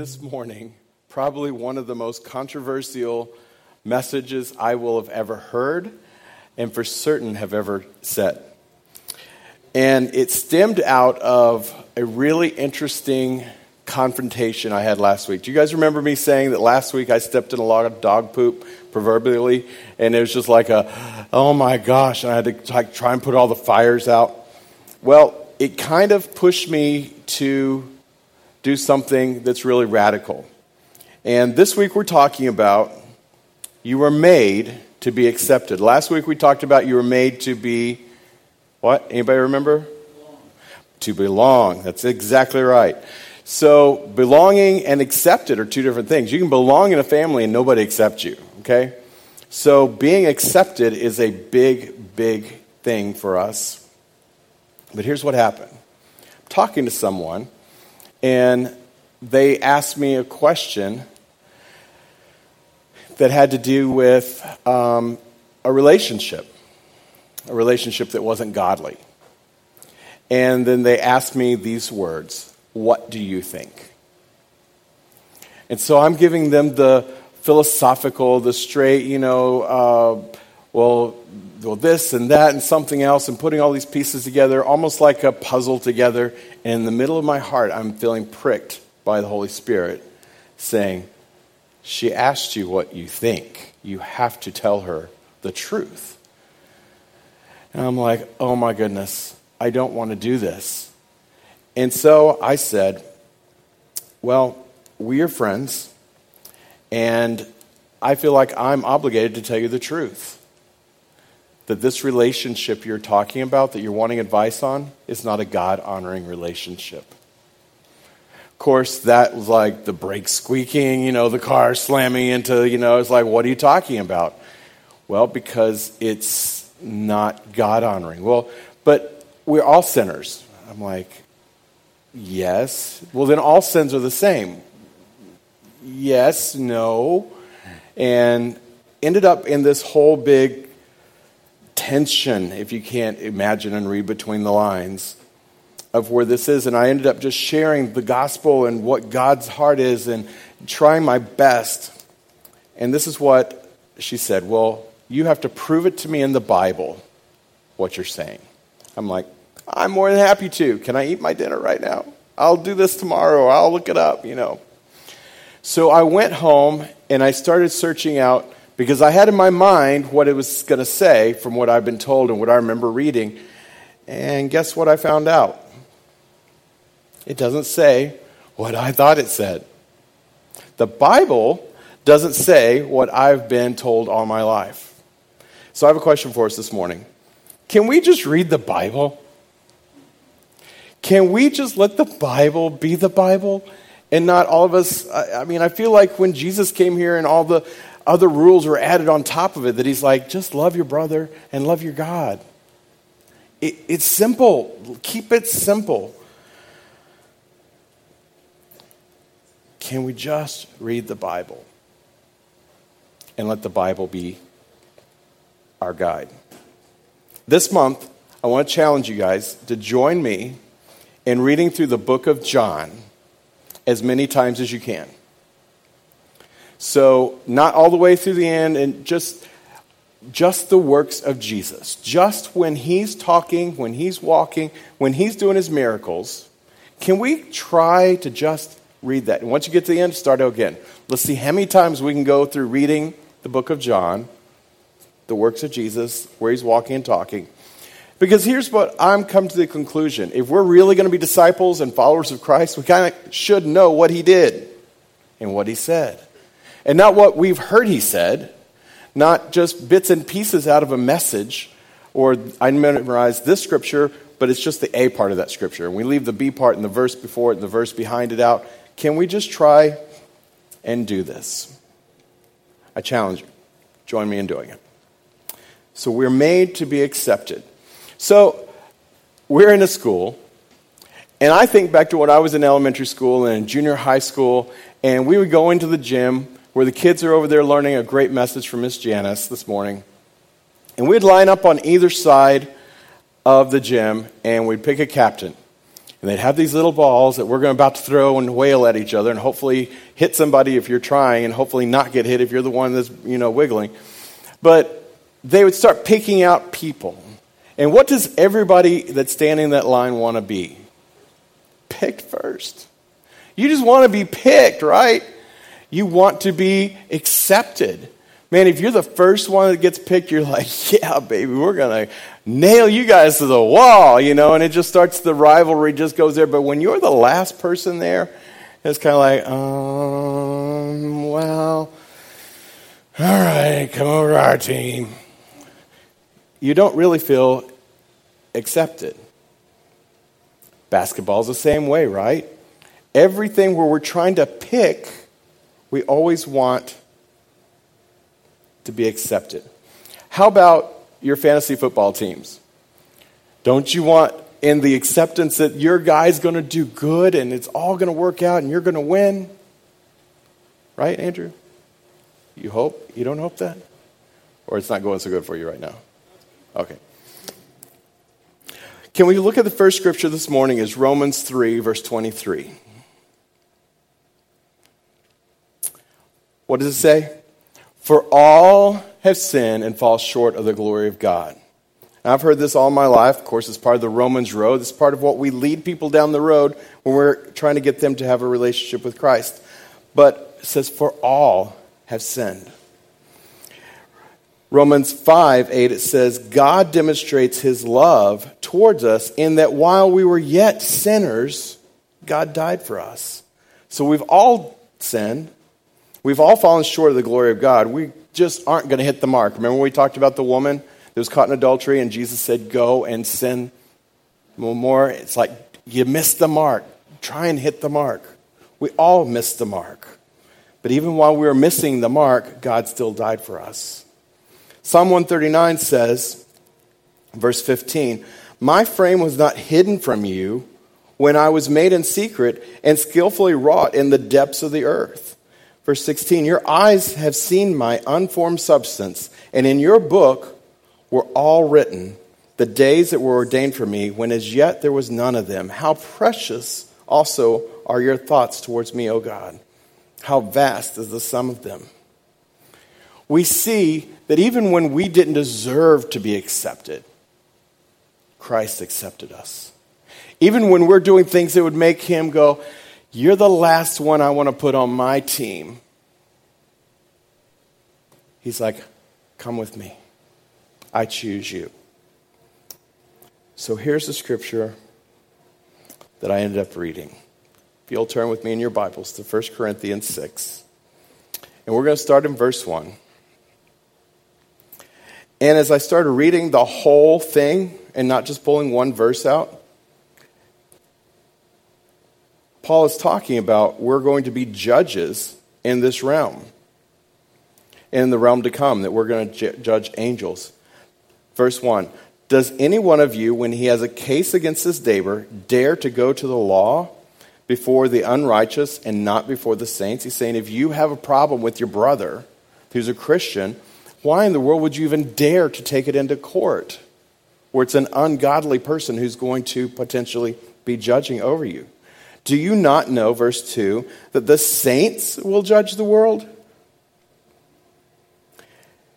this morning probably one of the most controversial messages I will have ever heard and for certain have ever said. And it stemmed out of a really interesting confrontation I had last week. Do you guys remember me saying that last week I stepped in a lot of dog poop, proverbially, and it was just like a, oh my gosh, and I had to like, try and put all the fires out? Well, it kind of pushed me to do something that's really radical. And this week we're talking about you were made to be accepted. Last week we talked about you were made to be what? Anybody remember? Belong. To belong. That's exactly right. So, belonging and accepted are two different things. You can belong in a family and nobody accepts you, okay? So, being accepted is a big, big thing for us. But here's what happened I'm talking to someone, and they asked me a question that had to do with um, a relationship, a relationship that wasn't godly. And then they asked me these words What do you think? And so I'm giving them the philosophical, the straight, you know, uh, well, well, this and that and something else, and putting all these pieces together, almost like a puzzle together. And in the middle of my heart, I'm feeling pricked by the Holy Spirit saying, She asked you what you think. You have to tell her the truth. And I'm like, Oh my goodness, I don't want to do this. And so I said, Well, we are friends, and I feel like I'm obligated to tell you the truth. That this relationship you're talking about, that you're wanting advice on, is not a God honoring relationship Of course, that was like the brakes squeaking, you know, the car slamming into, you know, it's like, what are you talking about? Well, because it's not God honoring. Well, but we're all sinners. I'm like, yes. Well, then all sins are the same. Yes, no. And ended up in this whole big tension, if you can't imagine and read between the lines of where this is. And I ended up just sharing the gospel and what God's heart is and trying my best. And this is what she said Well, you have to prove it to me in the Bible, what you're saying. I'm like, I'm more than happy to. Can I eat my dinner right now? I'll do this tomorrow. I'll look it up, you know. So I went home and I started searching out because I had in my mind what it was going to say from what I've been told and what I remember reading. And guess what I found out? It doesn't say what I thought it said. The Bible doesn't say what I've been told all my life. So I have a question for us this morning. Can we just read the Bible? Can we just let the Bible be the Bible and not all of us? I mean, I feel like when Jesus came here and all the other rules were added on top of it, that he's like, just love your brother and love your God. It, it's simple. Keep it simple. Can we just read the Bible and let the Bible be our guide? This month, I want to challenge you guys to join me in reading through the book of John as many times as you can. So, not all the way through the end, and just just the works of Jesus. Just when he's talking, when he's walking, when he's doing his miracles, can we try to just read that. And once you get to the end, start again. Let's see how many times we can go through reading the book of John, the works of Jesus, where he's walking and talking. Because here's what I'm come to the conclusion. If we're really going to be disciples and followers of Christ, we kind of should know what he did and what he said. And not what we've heard he said, not just bits and pieces out of a message, or I memorized this scripture, but it's just the A part of that scripture. And we leave the B part and the verse before it and the verse behind it out. Can we just try and do this? I challenge you. Join me in doing it. So we're made to be accepted. So we're in a school, and I think back to when I was in elementary school and junior high school, and we would go into the gym where the kids are over there learning a great message from Miss Janice this morning. And we'd line up on either side of the gym and we'd pick a captain. And they'd have these little balls that we're about to throw and wail at each other and hopefully hit somebody if you're trying and hopefully not get hit if you're the one that's, you know, wiggling. But they would start picking out people. And what does everybody that's standing in that line want to be? Picked first. You just want to be picked, right? You want to be accepted. Man, if you're the first one that gets picked, you're like, yeah, baby, we're going to nail you guys to the wall, you know, and it just starts, the rivalry just goes there. But when you're the last person there, it's kind of like, um, well, all right, come over to our team. You don't really feel accepted. Basketball's the same way, right? Everything where we're trying to pick, we always want to be accepted. How about your fantasy football teams? Don't you want in the acceptance that your guy's going to do good and it's all going to work out and you're going to win? Right, Andrew? You hope? You don't hope that? Or it's not going so good for you right now? Okay. Can we look at the first scripture this morning is Romans 3 verse 23. What does it say? For all have sinned and fall short of the glory of God. And I've heard this all my life. Of course, it's part of the Romans road. It's part of what we lead people down the road when we're trying to get them to have a relationship with Christ. But it says, For all have sinned. Romans 5 8, it says, God demonstrates his love towards us in that while we were yet sinners, God died for us. So we've all sinned. We've all fallen short of the glory of God. We just aren't going to hit the mark. Remember when we talked about the woman that was caught in adultery and Jesus said, Go and sin no more? It's like you missed the mark. Try and hit the mark. We all missed the mark. But even while we were missing the mark, God still died for us. Psalm 139 says, verse 15, My frame was not hidden from you when I was made in secret and skillfully wrought in the depths of the earth. Verse 16 Your eyes have seen my unformed substance, and in your book were all written the days that were ordained for me, when as yet there was none of them. How precious also are your thoughts towards me, O God. How vast is the sum of them. We see that even when we didn't deserve to be accepted, Christ accepted us. Even when we're doing things that would make him go, you're the last one I want to put on my team. He's like, Come with me. I choose you. So here's the scripture that I ended up reading. If you'll turn with me in your Bibles to 1 Corinthians 6. And we're going to start in verse 1. And as I started reading the whole thing and not just pulling one verse out, Paul is talking about we're going to be judges in this realm, in the realm to come, that we're going to judge angels. Verse 1 Does any one of you, when he has a case against his neighbor, dare to go to the law before the unrighteous and not before the saints? He's saying if you have a problem with your brother who's a Christian, why in the world would you even dare to take it into court where it's an ungodly person who's going to potentially be judging over you? Do you not know, verse 2, that the saints will judge the world?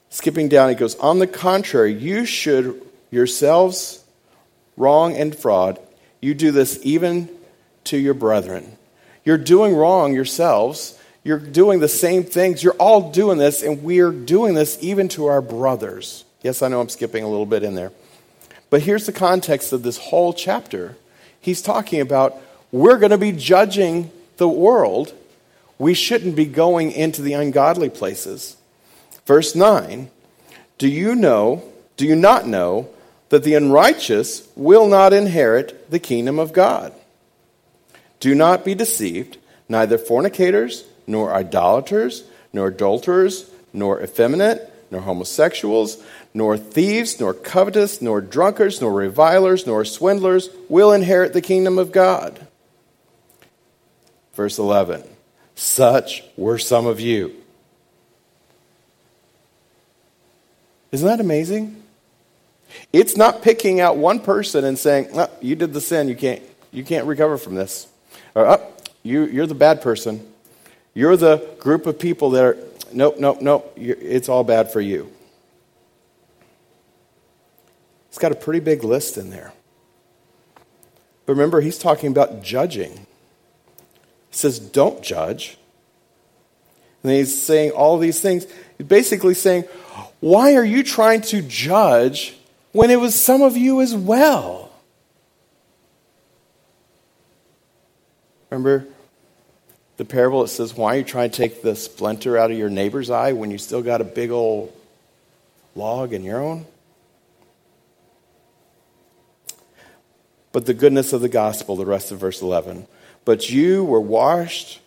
Skipping down, he goes, On the contrary, you should yourselves wrong and fraud. You do this even to your brethren. You're doing wrong yourselves. You're doing the same things. You're all doing this, and we're doing this even to our brothers. Yes, I know I'm skipping a little bit in there. But here's the context of this whole chapter. He's talking about we're going to be judging the world. We shouldn't be going into the ungodly places. Verse 9 Do you know, do you not know, that the unrighteous will not inherit the kingdom of God? Do not be deceived, neither fornicators, nor idolaters, nor adulterers, nor effeminate, nor homosexuals, nor thieves, nor covetous, nor drunkards, nor revilers, nor swindlers will inherit the kingdom of God. Verse 11 Such were some of you. Isn't that amazing? It's not picking out one person and saying, oh, You did the sin, you can't, You can't recover from this. Or, oh, you, you're the bad person. You're the group of people that are, nope, nope, nope, it's all bad for you. It's got a pretty big list in there. But remember, he's talking about judging. He says, don't judge. And he's saying all these things. Basically saying, why are you trying to judge when it was some of you as well? Remember the parable that says, Why are you trying to take the splinter out of your neighbor's eye when you still got a big old log in your own? But the goodness of the gospel, the rest of verse 11. But you were washed,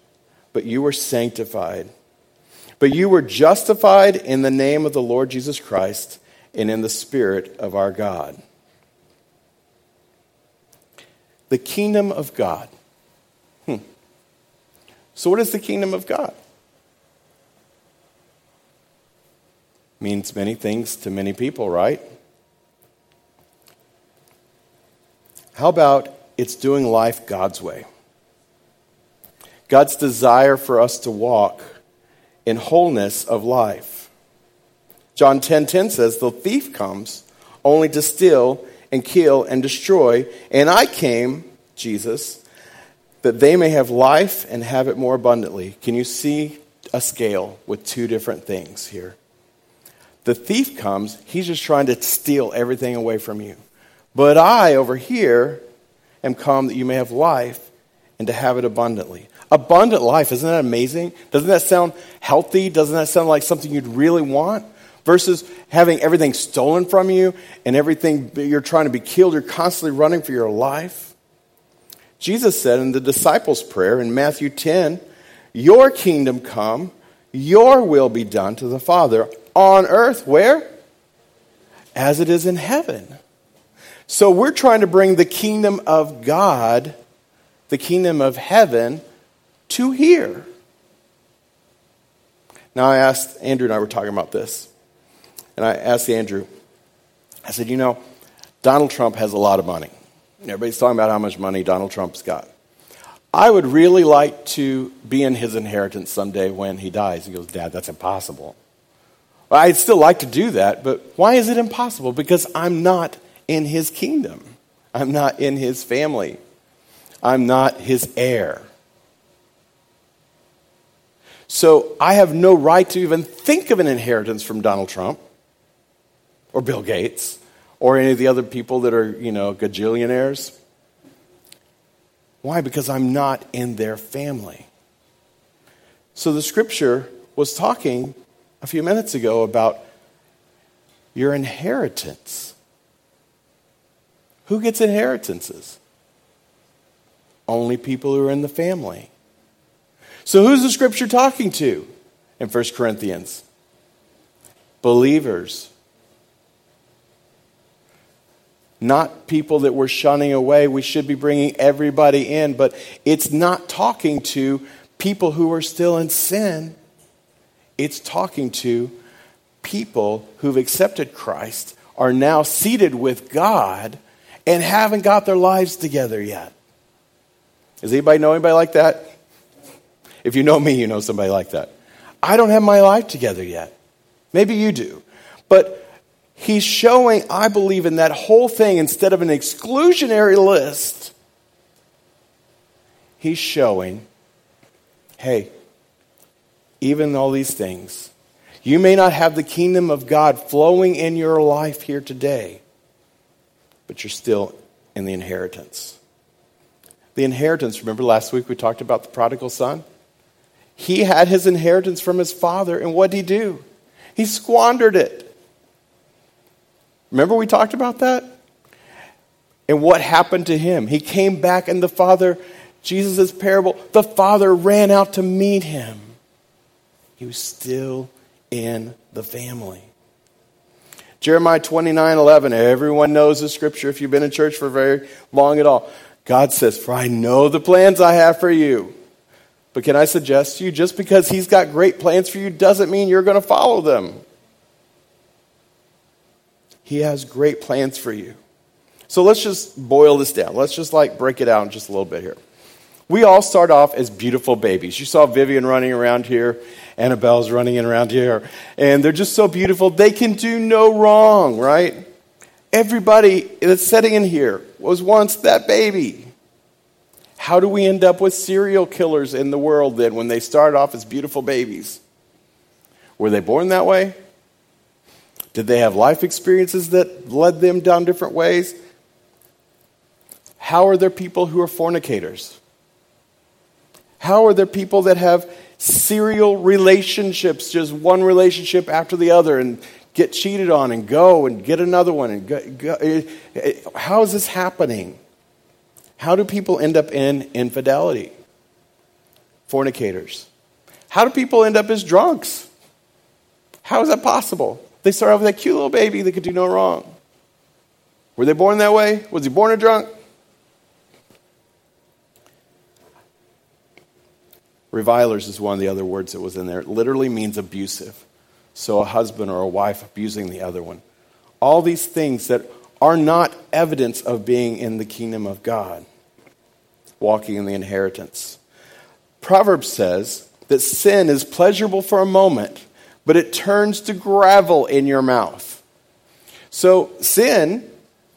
but you were sanctified. But you were justified in the name of the Lord Jesus Christ and in the Spirit of our God. The kingdom of God. Hmm. So, what is the kingdom of God? Means many things to many people, right? How about it's doing life God's way? God's desire for us to walk in wholeness of life. John 10:10 10, 10 says, "The thief comes only to steal and kill and destroy, and I came, Jesus, that they may have life and have it more abundantly." Can you see a scale with two different things here? The thief comes, he's just trying to steal everything away from you. But I, over here, am come that you may have life and to have it abundantly. Abundant life, isn't that amazing? Doesn't that sound healthy? Doesn't that sound like something you'd really want? Versus having everything stolen from you and everything you're trying to be killed, you're constantly running for your life. Jesus said in the disciples' prayer in Matthew 10, Your kingdom come, your will be done to the Father on earth, where? As it is in heaven. So we're trying to bring the kingdom of God, the kingdom of heaven, to here. Now, I asked, Andrew and I were talking about this. And I asked Andrew, I said, you know, Donald Trump has a lot of money. Everybody's talking about how much money Donald Trump's got. I would really like to be in his inheritance someday when he dies. He goes, Dad, that's impossible. Well, I'd still like to do that, but why is it impossible? Because I'm not in his kingdom. I'm not in his family. I'm not his heir. So I have no right to even think of an inheritance from Donald Trump or Bill Gates or any of the other people that are, you know, gajillionaires. Why? Because I'm not in their family. So the scripture was talking a few minutes ago about your inheritance. Who gets inheritances? Only people who are in the family. So, who's the scripture talking to in 1 Corinthians? Believers. Not people that we're shunning away. We should be bringing everybody in, but it's not talking to people who are still in sin. It's talking to people who've accepted Christ, are now seated with God, and haven't got their lives together yet. Does anybody know anybody like that? If you know me, you know somebody like that. I don't have my life together yet. Maybe you do. But he's showing, I believe, in that whole thing, instead of an exclusionary list, he's showing hey, even all these things, you may not have the kingdom of God flowing in your life here today but you're still in the inheritance. The inheritance, remember last week we talked about the prodigal son? He had his inheritance from his father, and what did he do? He squandered it. Remember we talked about that? And what happened to him? He came back, and the father, Jesus' parable, the father ran out to meet him. He was still in the family. Jeremiah 29 11. Everyone knows the scripture if you've been in church for very long at all. God says, For I know the plans I have for you. But can I suggest to you, just because He's got great plans for you doesn't mean you're going to follow them. He has great plans for you. So let's just boil this down. Let's just like break it out just a little bit here. We all start off as beautiful babies. You saw Vivian running around here, Annabelle's running around here, and they're just so beautiful. They can do no wrong, right? Everybody that's sitting in here was once that baby. How do we end up with serial killers in the world then when they start off as beautiful babies? Were they born that way? Did they have life experiences that led them down different ways? How are there people who are fornicators? How are there people that have serial relationships, just one relationship after the other, and get cheated on and go and get another one? And go, go. Eh, eh, how is this happening? How do people end up in infidelity? Fornicators. How do people end up as drunks? How is that possible? They start off with that cute little baby that could do no wrong. Were they born that way? Was he born a drunk? Revilers is one of the other words that was in there. It literally means abusive. So a husband or a wife abusing the other one. All these things that are not evidence of being in the kingdom of God, walking in the inheritance. Proverbs says that sin is pleasurable for a moment, but it turns to gravel in your mouth. So, sin,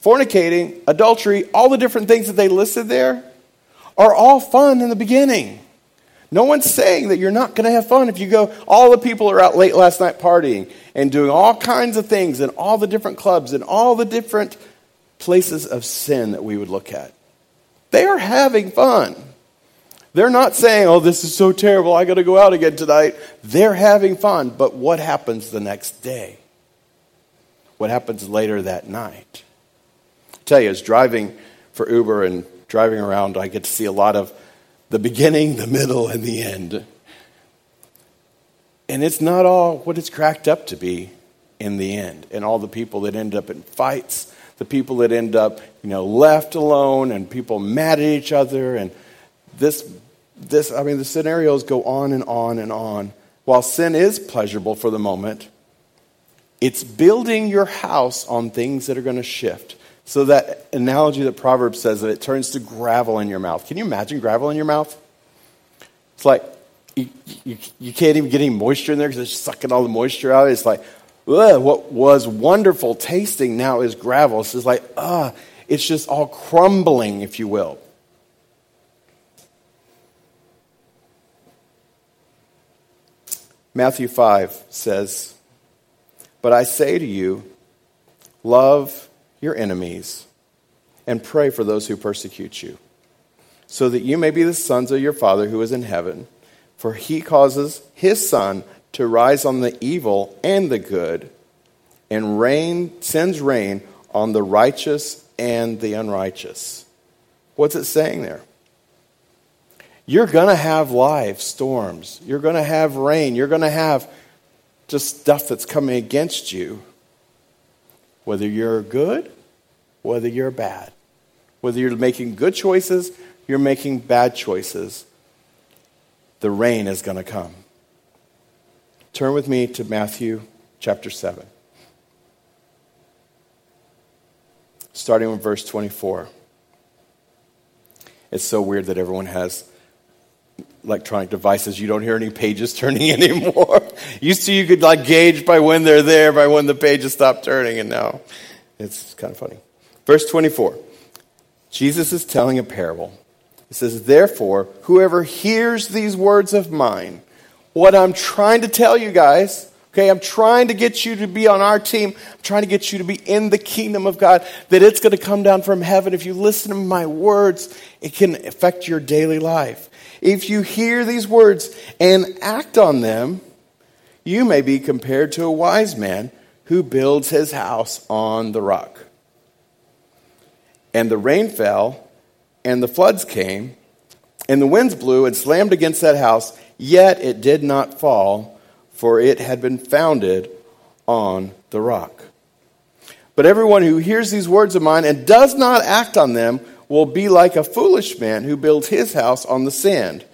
fornicating, adultery, all the different things that they listed there are all fun in the beginning. No one's saying that you're not going to have fun if you go. All the people are out late last night partying and doing all kinds of things in all the different clubs and all the different places of sin that we would look at. They are having fun. They're not saying, oh, this is so terrible, I got to go out again tonight. They're having fun. But what happens the next day? What happens later that night? I tell you, as driving for Uber and driving around, I get to see a lot of the beginning, the middle, and the end. And it's not all what it's cracked up to be in the end. And all the people that end up in fights, the people that end up, you know, left alone, and people mad at each other. And this, this, I mean, the scenarios go on and on and on. While sin is pleasurable for the moment, it's building your house on things that are going to shift. So that analogy that Proverbs says that it turns to gravel in your mouth. Can you imagine gravel in your mouth? It's like you, you, you can't even get any moisture in there because it's sucking all the moisture out. It's like, ugh, what was wonderful tasting now is gravel. It's like, ah, it's just all crumbling, if you will. Matthew 5 says, But I say to you, love your enemies and pray for those who persecute you, so that you may be the sons of your Father who is in heaven. For he causes his sun to rise on the evil and the good, and rain sends rain on the righteous and the unrighteous. What's it saying there? You're going to have life storms. You're going to have rain. You're going to have just stuff that's coming against you whether you're good, whether you're bad. Whether you're making good choices, you're making bad choices, the rain is going to come. Turn with me to Matthew chapter 7. Starting with verse 24. It's so weird that everyone has electronic devices, you don't hear any pages turning anymore. Used to, you could like gauge by when they're there, by when the pages stop turning, and now it's kind of funny. Verse 24 Jesus is telling a parable. He says, Therefore, whoever hears these words of mine, what I'm trying to tell you guys, okay, I'm trying to get you to be on our team, I'm trying to get you to be in the kingdom of God, that it's going to come down from heaven. If you listen to my words, it can affect your daily life. If you hear these words and act on them, you may be compared to a wise man who builds his house on the rock. And the rain fell, and the floods came, and the winds blew and slammed against that house, yet it did not fall, for it had been founded on the rock. But everyone who hears these words of mine and does not act on them will be like a foolish man who built his house on the sand.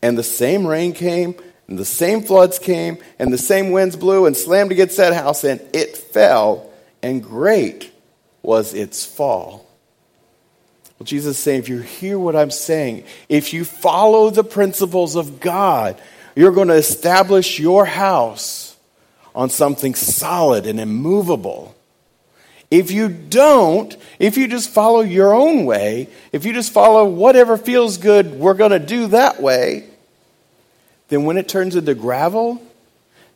And the same rain came, and the same floods came, and the same winds blew and slammed against that house, and it fell, and great was its fall. Well, Jesus is saying, if you hear what I'm saying, if you follow the principles of God, you're going to establish your house on something solid and immovable. If you don't, if you just follow your own way, if you just follow whatever feels good, we're going to do that way, then when it turns into gravel,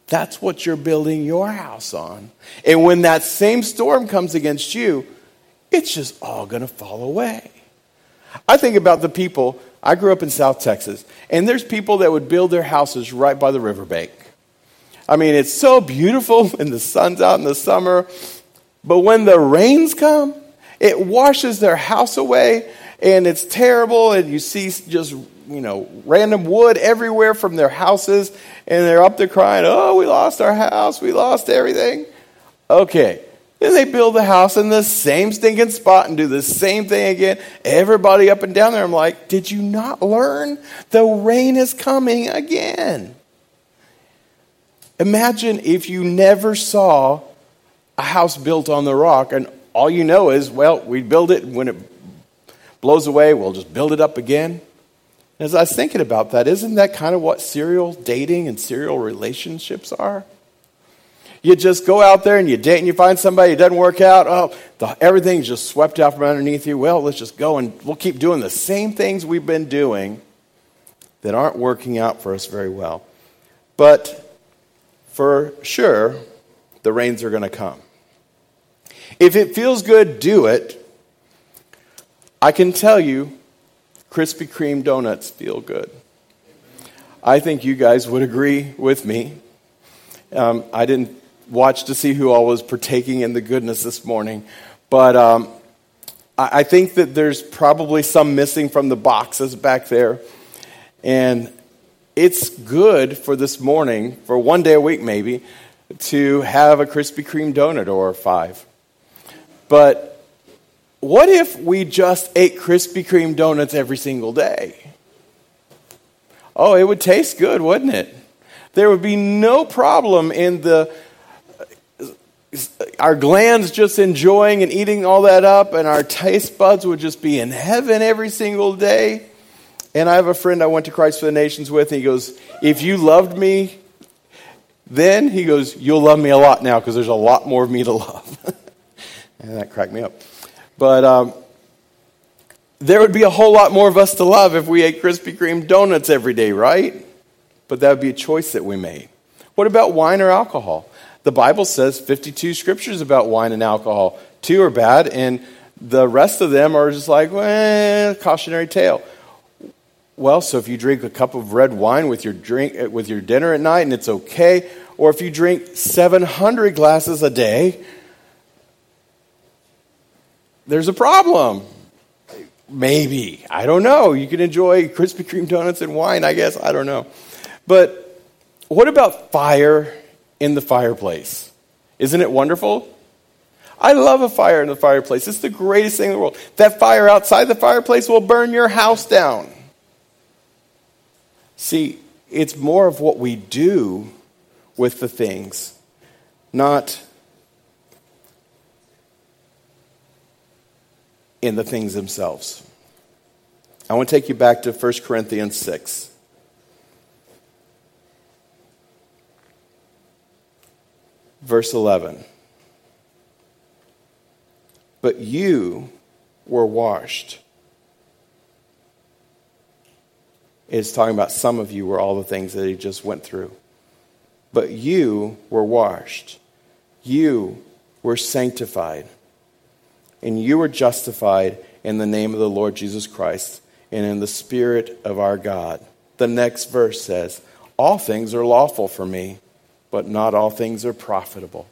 that's what you're building your house on. And when that same storm comes against you, it's just all going to fall away. I think about the people, I grew up in South Texas, and there's people that would build their houses right by the riverbank. I mean, it's so beautiful, and the sun's out in the summer, but when the rains come, it washes their house away and it's terrible and you see just you know random wood everywhere from their houses and they're up there crying oh we lost our house we lost everything. Okay then they build the house in the same stinking spot and do the same thing again. Everybody up and down there i'm like did you not learn? The rain is coming again. Imagine if you never saw a house built on the rock, and all you know is, well, we build it, when it blows away, we'll just build it up again. As I was thinking about that, isn't that kind of what serial dating and serial relationships are? You just go out there and you date and you find somebody, it doesn't work out. Oh, the, everything's just swept out from underneath you. Well, let's just go and we'll keep doing the same things we've been doing that aren't working out for us very well. But for sure, the rains are going to come. If it feels good, do it. I can tell you, Krispy Kreme donuts feel good. I think you guys would agree with me. Um, I didn't watch to see who all was partaking in the goodness this morning, but um, I, I think that there's probably some missing from the boxes back there. And it's good for this morning, for one day a week maybe, to have a Krispy Kreme donut or five. But what if we just ate Krispy Kreme donuts every single day? Oh, it would taste good, wouldn't it? There would be no problem in the our glands just enjoying and eating all that up, and our taste buds would just be in heaven every single day. And I have a friend I went to Christ for the Nations with, and he goes, If you loved me then he goes, You'll love me a lot now because there's a lot more of me to love. and that cracked me up. But um, there would be a whole lot more of us to love if we ate Krispy Kreme donuts every day, right? But that would be a choice that we made. What about wine or alcohol? The Bible says 52 scriptures about wine and alcohol. Two are bad, and the rest of them are just like, well, cautionary tale. Well, so if you drink a cup of red wine with your drink with your dinner at night and it's okay, or if you drink 700 glasses a day, there's a problem. Maybe. I don't know. You can enjoy Krispy Kreme donuts and wine, I guess. I don't know. But what about fire in the fireplace? Isn't it wonderful? I love a fire in the fireplace. It's the greatest thing in the world. That fire outside the fireplace will burn your house down. See, it's more of what we do with the things, not in the things themselves. I want to take you back to 1 Corinthians 6. Verse 11. But you were washed It's talking about some of you were all the things that he just went through. But you were washed, you were sanctified, and you are justified in the name of the Lord Jesus Christ and in the Spirit of our God. The next verse says, All things are lawful for me, but not all things are profitable.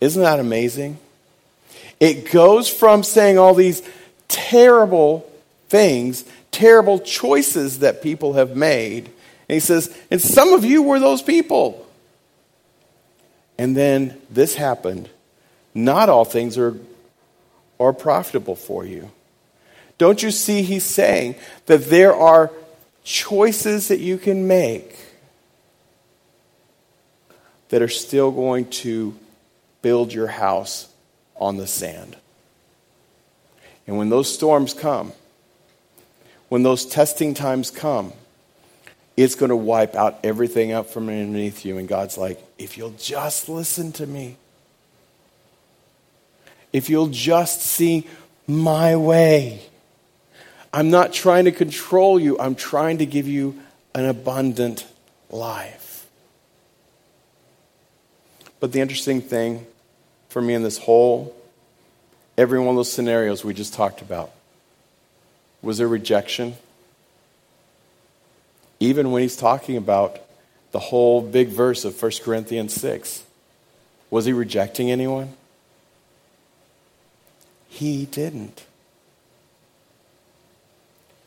Isn't that amazing? It goes from saying all these terrible things terrible choices that people have made. And he says, and some of you were those people. And then this happened. Not all things are, are profitable for you. Don't you see he's saying that there are choices that you can make that are still going to build your house on the sand? And when those storms come, when those testing times come, it's going to wipe out everything up from underneath you. And God's like, if you'll just listen to me, if you'll just see my way, I'm not trying to control you, I'm trying to give you an abundant life. But the interesting thing for me in this whole, every one of those scenarios we just talked about, was there rejection? Even when he's talking about the whole big verse of 1 Corinthians 6, was he rejecting anyone? He didn't.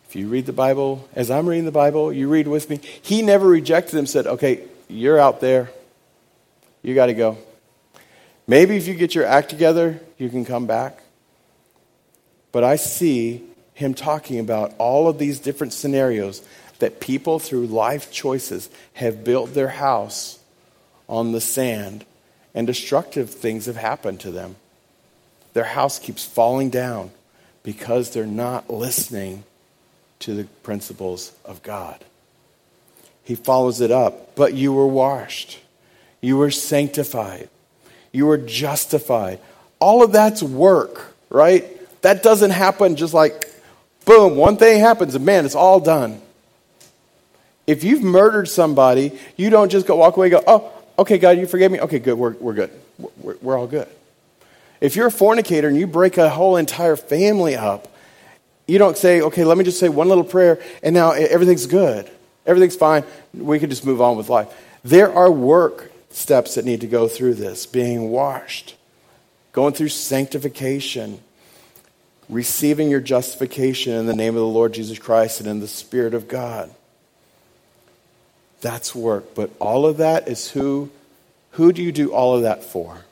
If you read the Bible, as I'm reading the Bible, you read with me. He never rejected them, said, okay, you're out there. You got to go. Maybe if you get your act together, you can come back. But I see him talking about all of these different scenarios that people, through life choices, have built their house on the sand, and destructive things have happened to them. Their house keeps falling down because they're not listening to the principles of God. He follows it up. But you were washed, you were sanctified, you were justified. All of that's work, right? That doesn't happen just like, boom, one thing happens and man, it's all done. If you've murdered somebody, you don't just go walk away go, oh, okay, God, you forgave me? Okay, good, we're, we're good. We're, we're all good. If you're a fornicator and you break a whole entire family up, you don't say, okay, let me just say one little prayer and now everything's good. Everything's fine. We can just move on with life. There are work steps that need to go through this being washed, going through sanctification, receiving your justification in the name of the Lord Jesus Christ and in the Spirit of God. That's work. But all of that is who who do you do all of that for?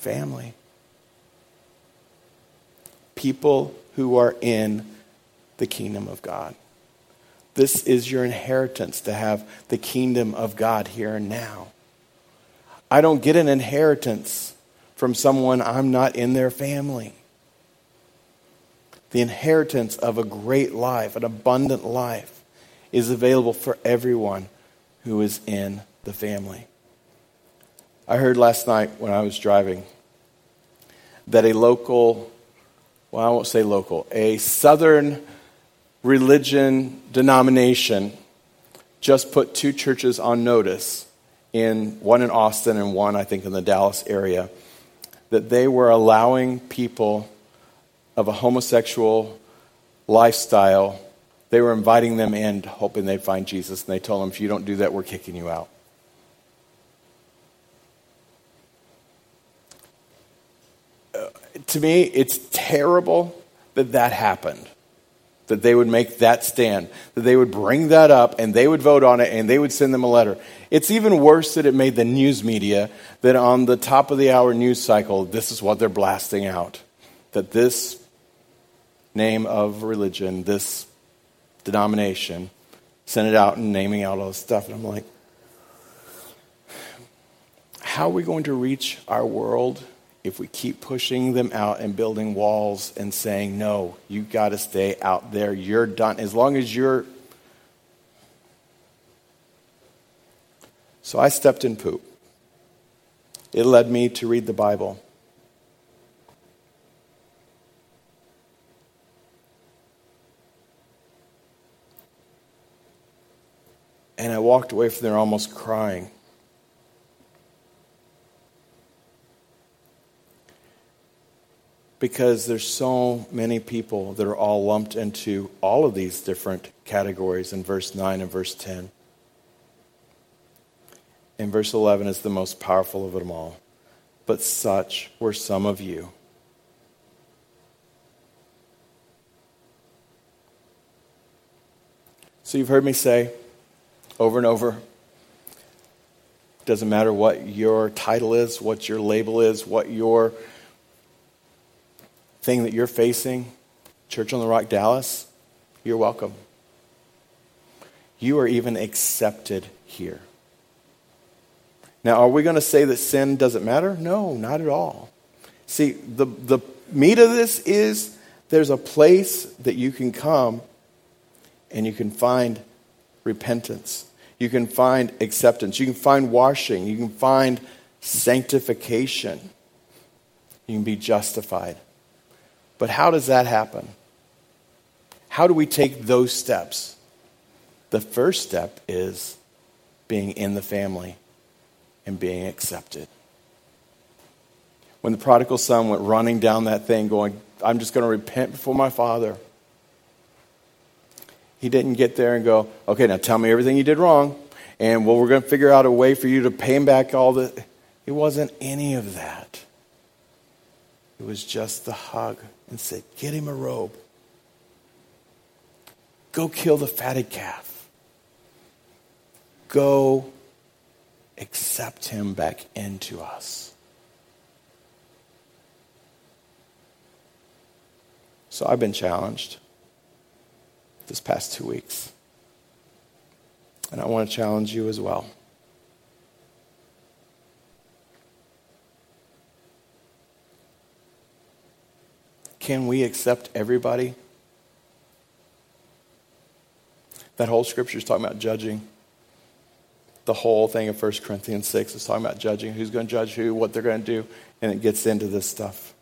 Family. People who are in the kingdom of God. This is your inheritance to have the kingdom of God here and now. I don't get an inheritance from someone I'm not in their family. The inheritance of a great life, an abundant life, is available for everyone who is in the family. I heard last night when I was driving that a local, well, I won't say local, a southern religion denomination just put two churches on notice in one in Austin and one I think in the Dallas area that they were allowing people of a homosexual lifestyle they were inviting them in hoping they'd find Jesus and they told them if you don't do that we're kicking you out to me, it's terrible that that happened. That they would make that stand, that they would bring that up and they would vote on it and they would send them a letter. It's even worse that it made the news media that on the top of the hour news cycle, this is what they're blasting out. That this name of religion, this denomination, sent it out and naming out all this stuff. And I'm like, how are we going to reach our world if we keep pushing them out and building walls and saying, no, you got to stay out there. You're done. As long as you're. So I stepped in poop. It led me to read the Bible. And I walked away from there almost crying. Because there's so many people that are all lumped into all of these different categories in verse 9 and verse 10. And verse 11 is the most powerful of them all. But such were some of you. So you've heard me say over and over doesn't matter what your title is, what your label is, what your thing that you're facing, Church on the Rock Dallas, you're welcome. You are even accepted here. Now, are we going to say that sin doesn't matter? No, not at all. See, the, the meat of this is there's a place that you can come and you can find repentance. You can find acceptance. You can find washing. You can find sanctification. You can be justified. But how does that happen? How do we take those steps? The first step is being in the family and being accepted. When the prodigal son went running down that thing, going, I'm just going to repent before my father. He didn't get there and go, okay, now tell me everything you did wrong, and well, we're going to figure out a way for you to pay him back all the. It wasn't any of that. It was just the hug and said, get him a robe. Go kill the fatted calf. Go accept him back into us. So I've been challenged this past two weeks. And I want to challenge you as well. Can we accept everybody? That whole scripture is talking about judging. The whole thing of 1 Corinthians 6 is talking about judging who's going to judge who, what they're going to do, and it gets into this stuff.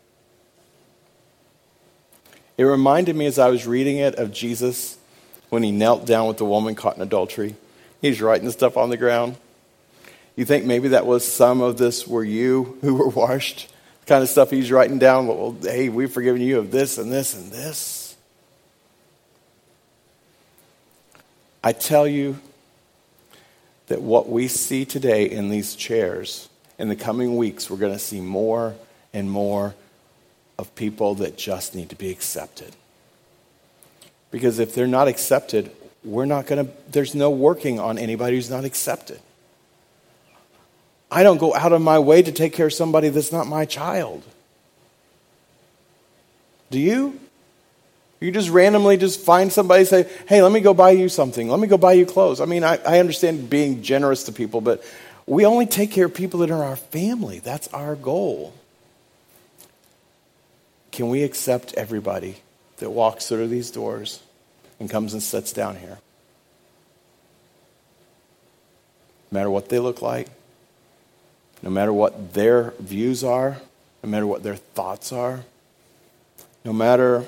It reminded me as I was reading it of Jesus when he knelt down with the woman caught in adultery. He's writing stuff on the ground. You think maybe that was some of this were you who were washed? Kind of stuff he's writing down. Well, hey, we've forgiven you of this and this and this. I tell you that what we see today in these chairs, in the coming weeks, we're going to see more and more of people that just need to be accepted. Because if they're not accepted, we're not going to, there's no working on anybody who's not accepted. I don't go out of my way to take care of somebody that's not my child. Do you? You just randomly just find somebody say, hey, let me go buy you something. Let me go buy you clothes. I mean, I, I understand being generous to people, but we only take care of people that are our family. That's our goal. Can we accept everybody that walks through these doors and comes and sits down here? No matter what they look like, no matter what their views are, no matter what their thoughts are, no matter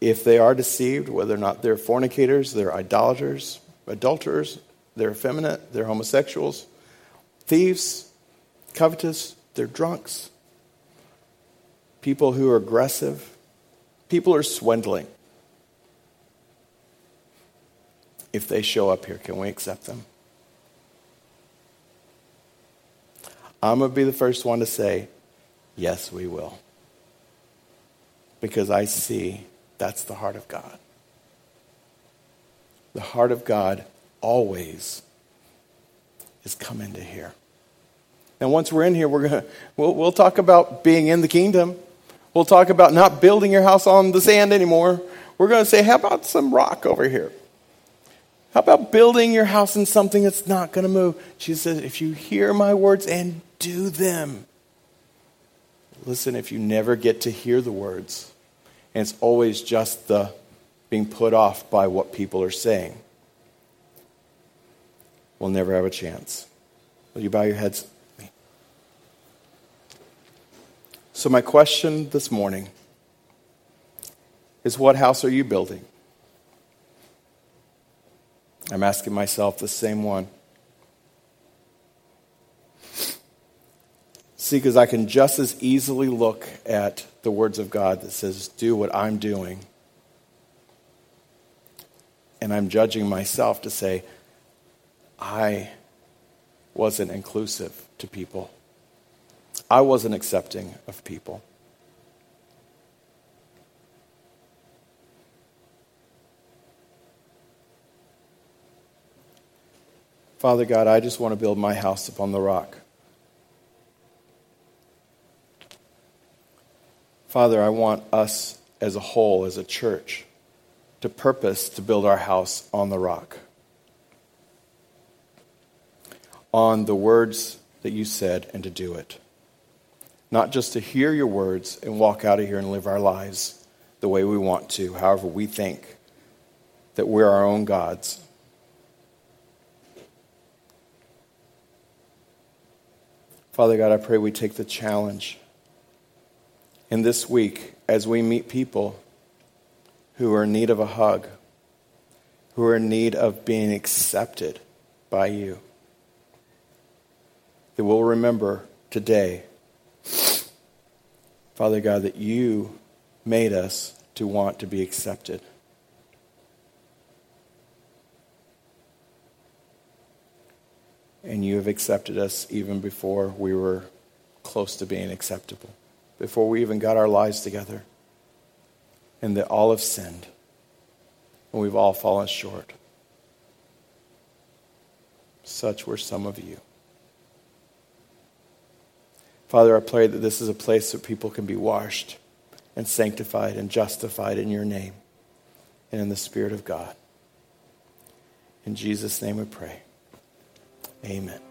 if they are deceived, whether or not they're fornicators, they're idolaters, adulterers, they're effeminate, they're homosexuals, thieves, covetous, they're drunks, people who are aggressive, people are swindling. If they show up here, can we accept them? I'm going to be the first one to say, yes, we will. Because I see that's the heart of God. The heart of God always is come into here. And once we're in here, we're gonna we'll, we'll talk about being in the kingdom. We'll talk about not building your house on the sand anymore. We're going to say, how about some rock over here? How about building your house in something that's not going to move? Jesus says, if you hear my words and do them. Listen, if you never get to hear the words, and it's always just the being put off by what people are saying, we'll never have a chance. Will you bow your heads? So, my question this morning is what house are you building? I'm asking myself the same one. See, because I can just as easily look at the words of God that says, do what I'm doing. And I'm judging myself to say, I wasn't inclusive to people. I wasn't accepting of people. Father God, I just want to build my house upon the rock. Father, I want us as a whole, as a church, to purpose to build our house on the rock. On the words that you said and to do it. not just to hear your words and walk out of here and live our lives the way we want to, however we think that we're our own gods. Father God, I pray we take the challenge in this week as we meet people who are in need of a hug, who are in need of being accepted by you, that we'll remember today Father God, that you made us to want to be accepted. And you have accepted us even before we were close to being acceptable, before we even got our lives together. And that all have sinned, and we've all fallen short. Such were some of you. Father, I pray that this is a place where people can be washed and sanctified and justified in your name and in the Spirit of God. In Jesus' name we pray. Amen.